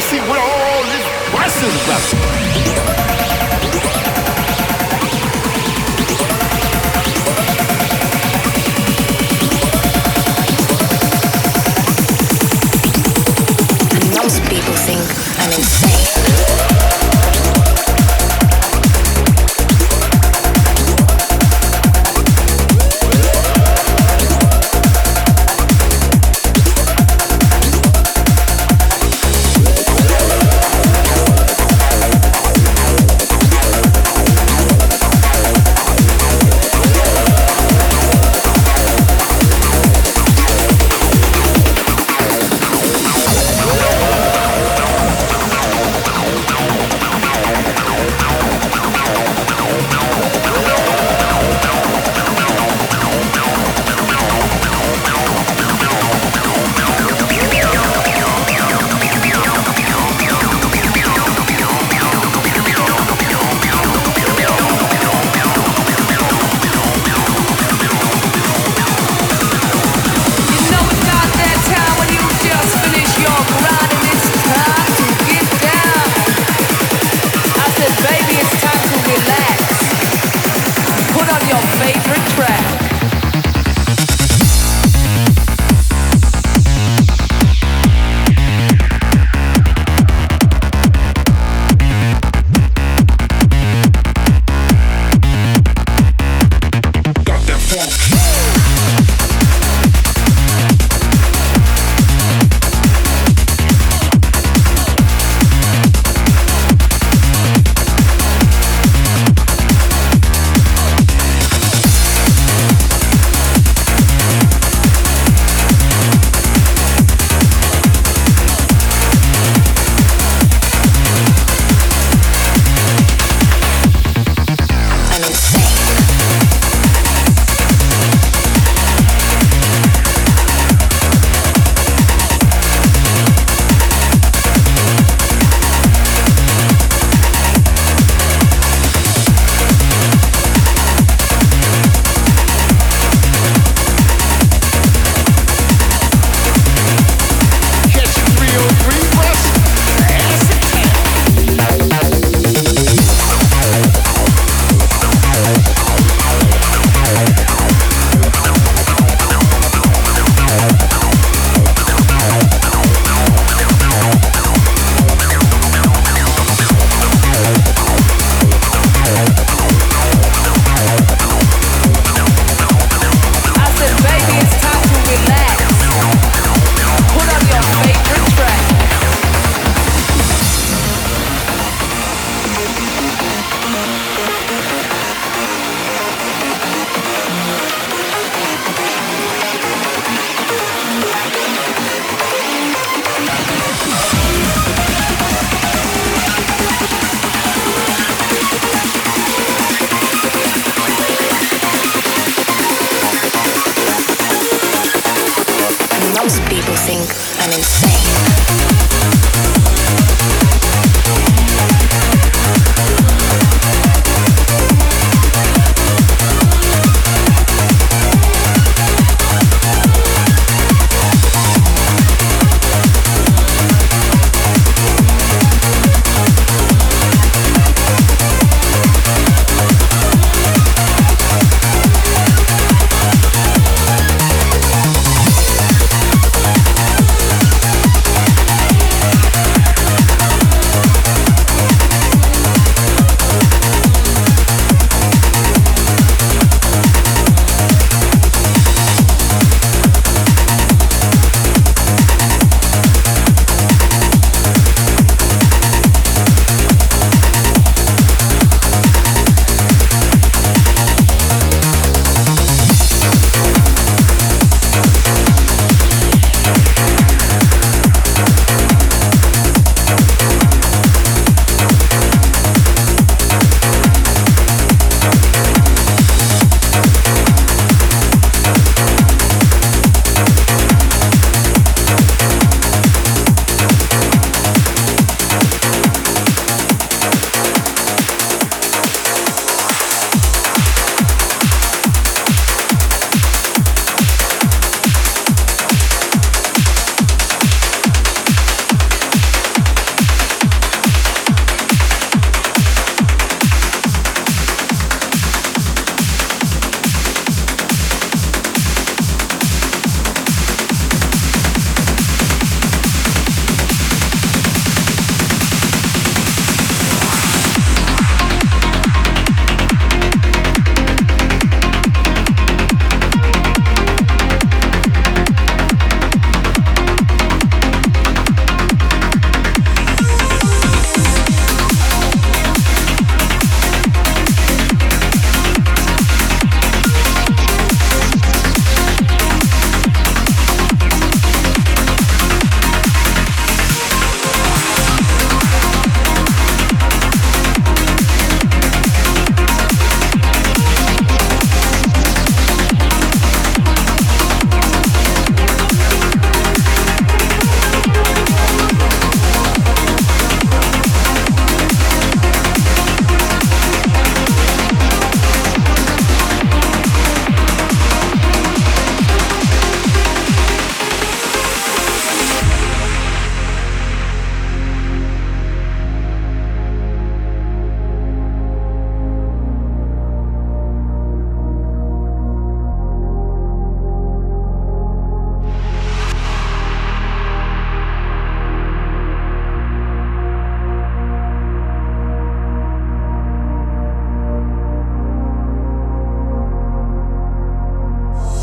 To see where all these blessings are.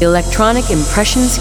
Electronic Impressions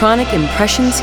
Electronic Impressions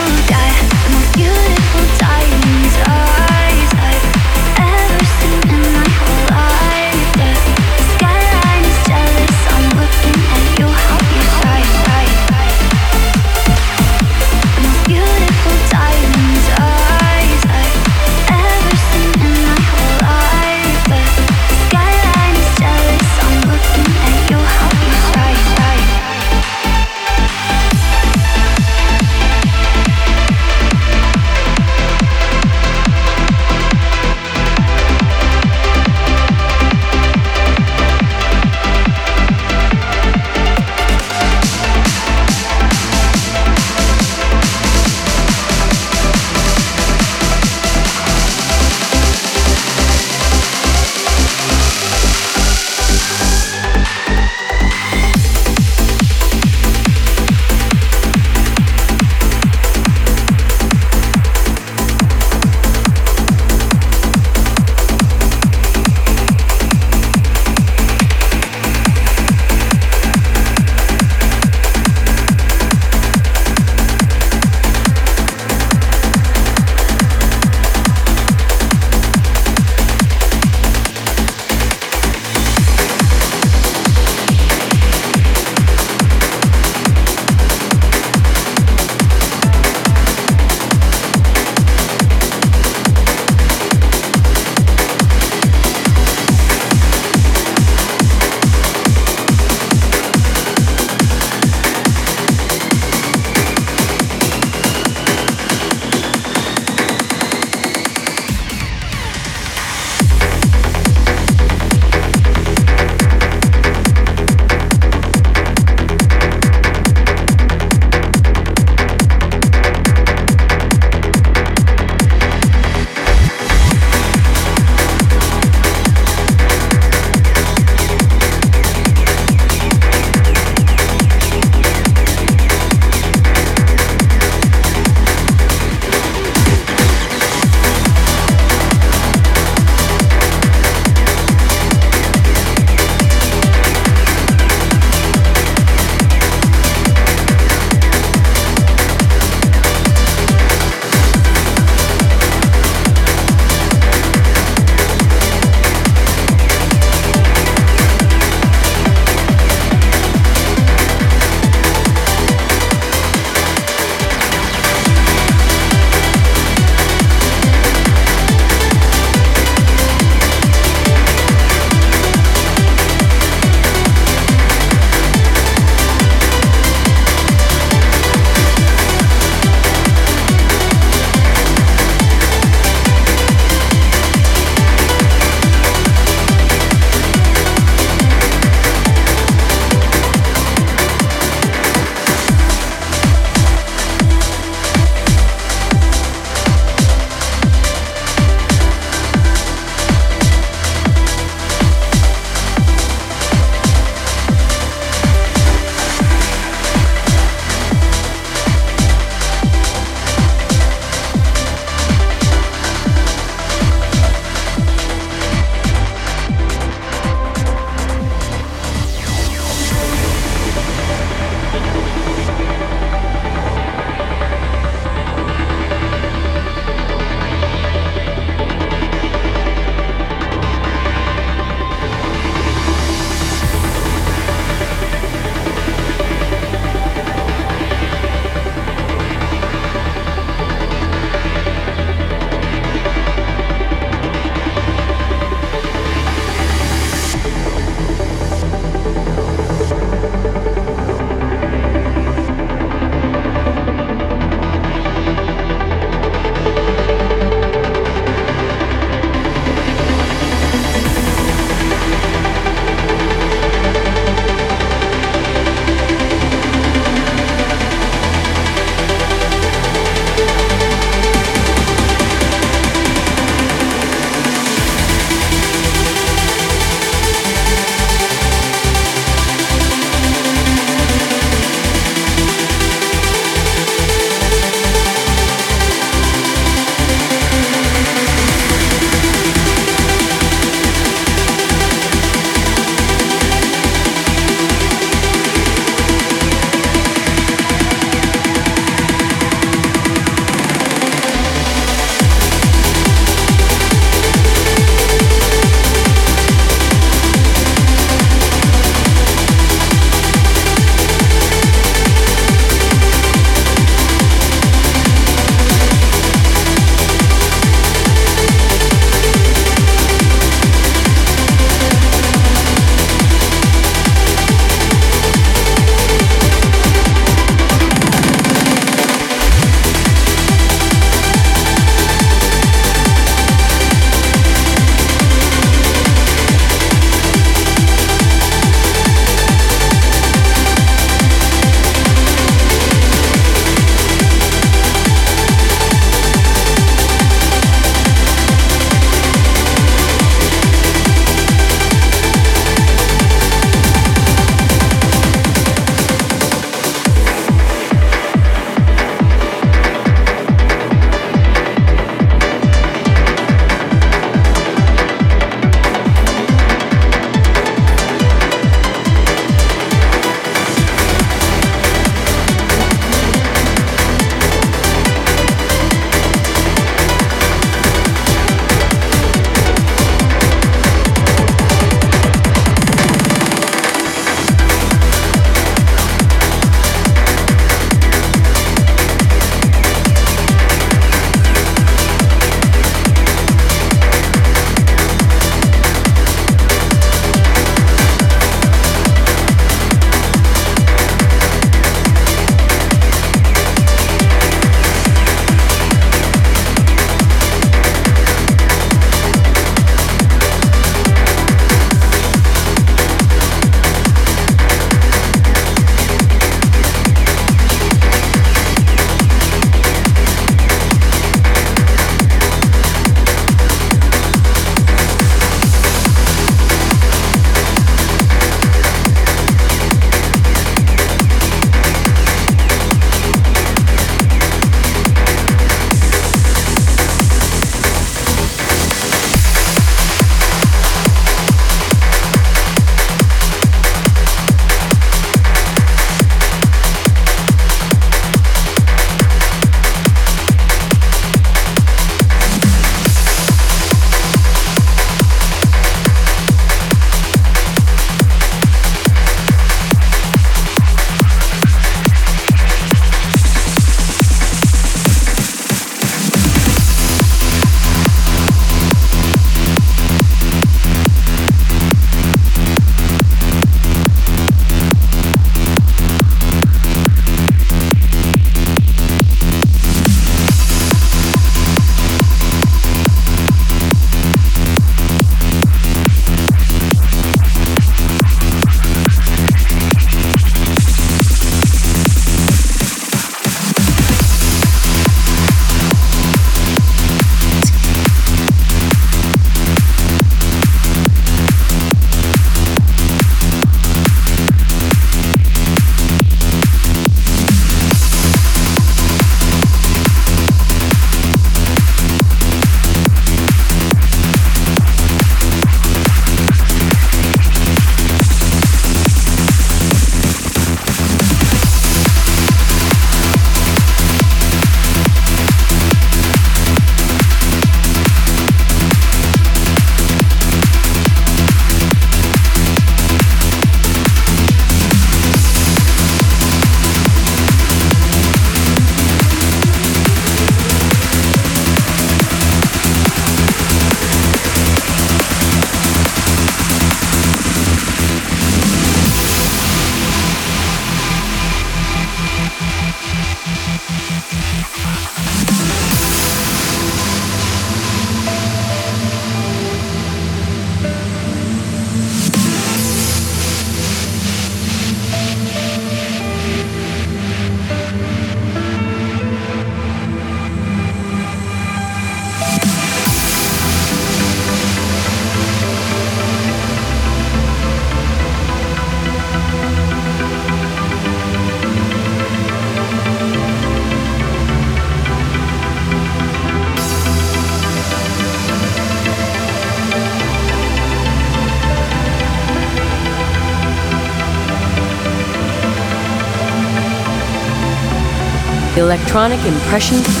Electronic Impression.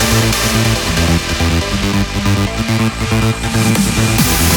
We'll be.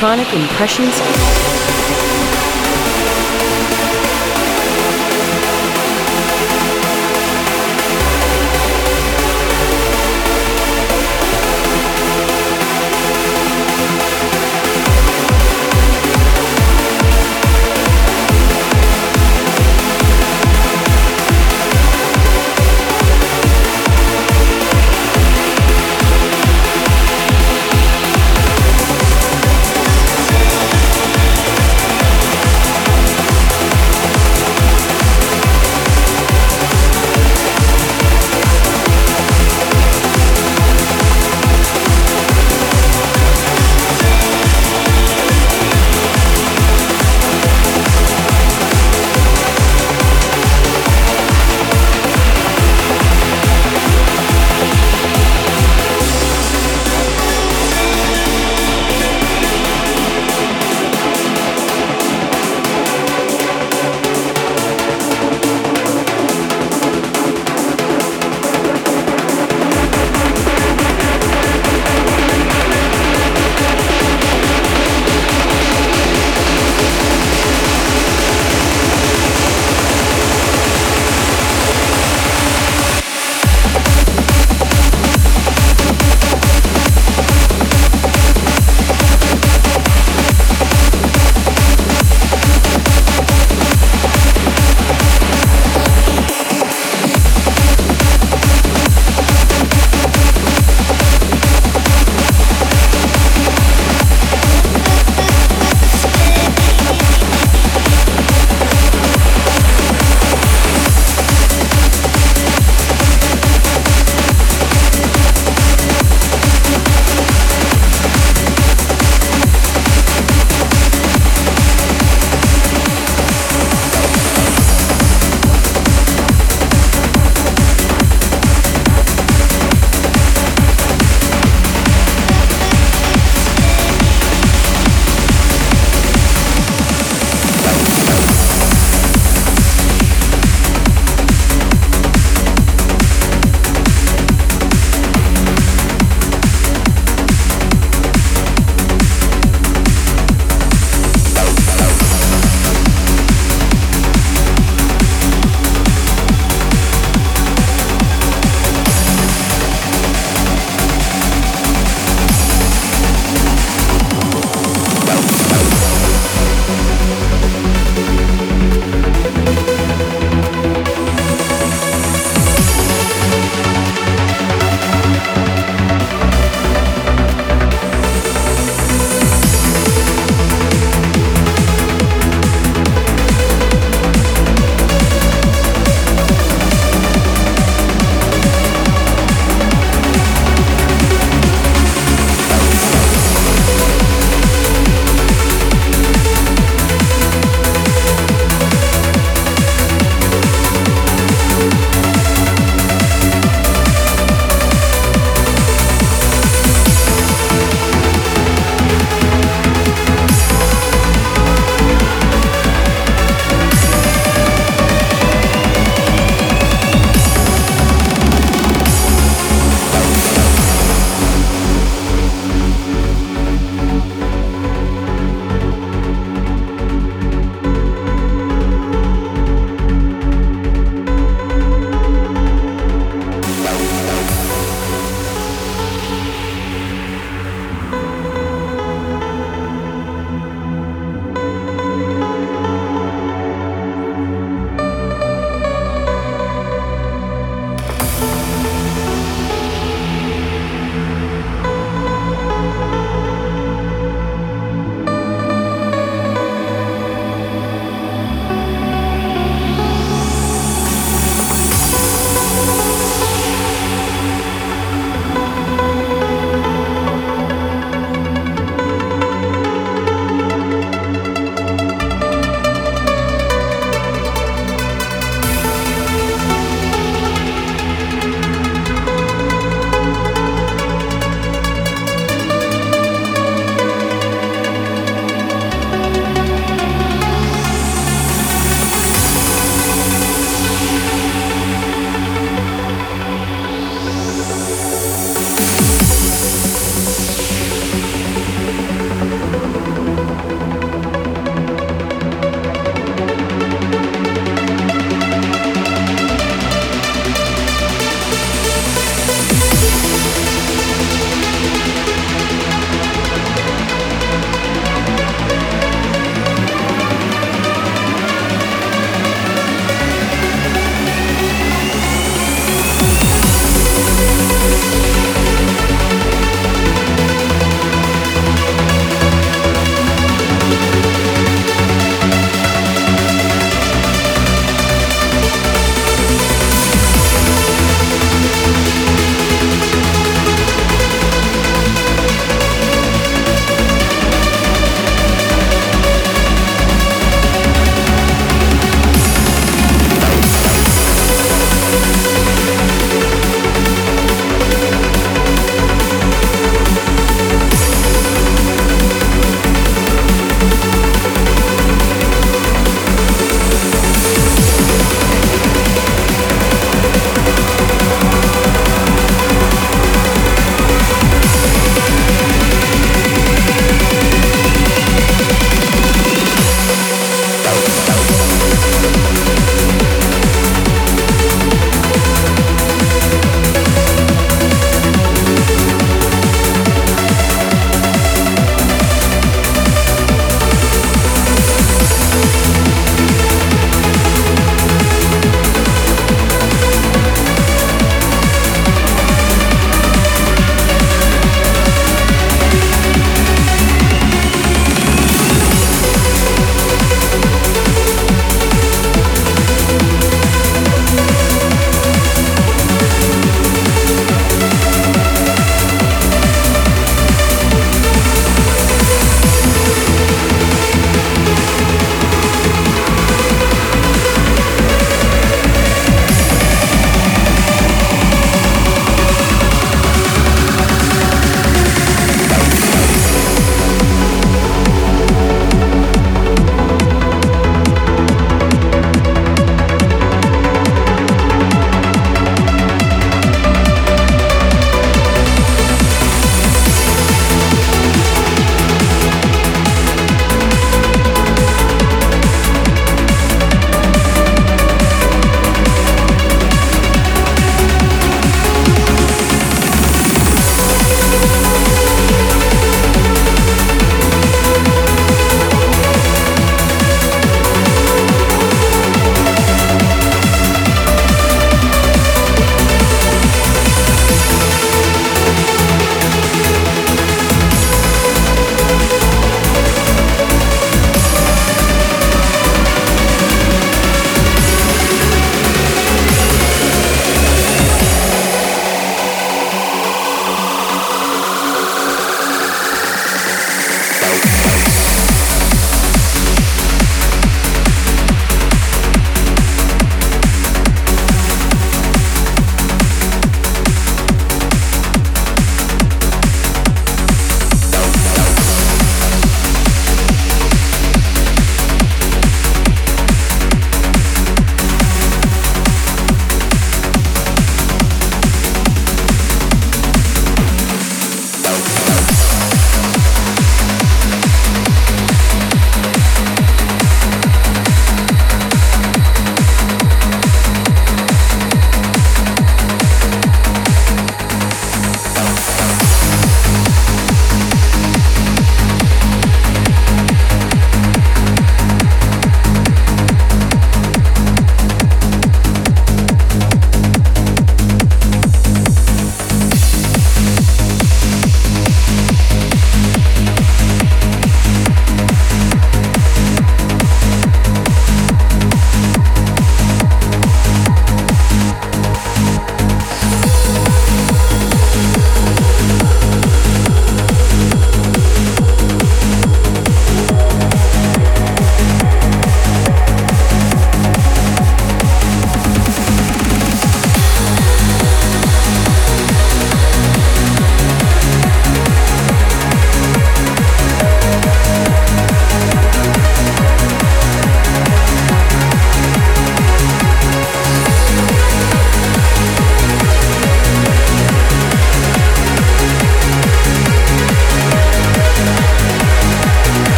Electronic Impressions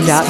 that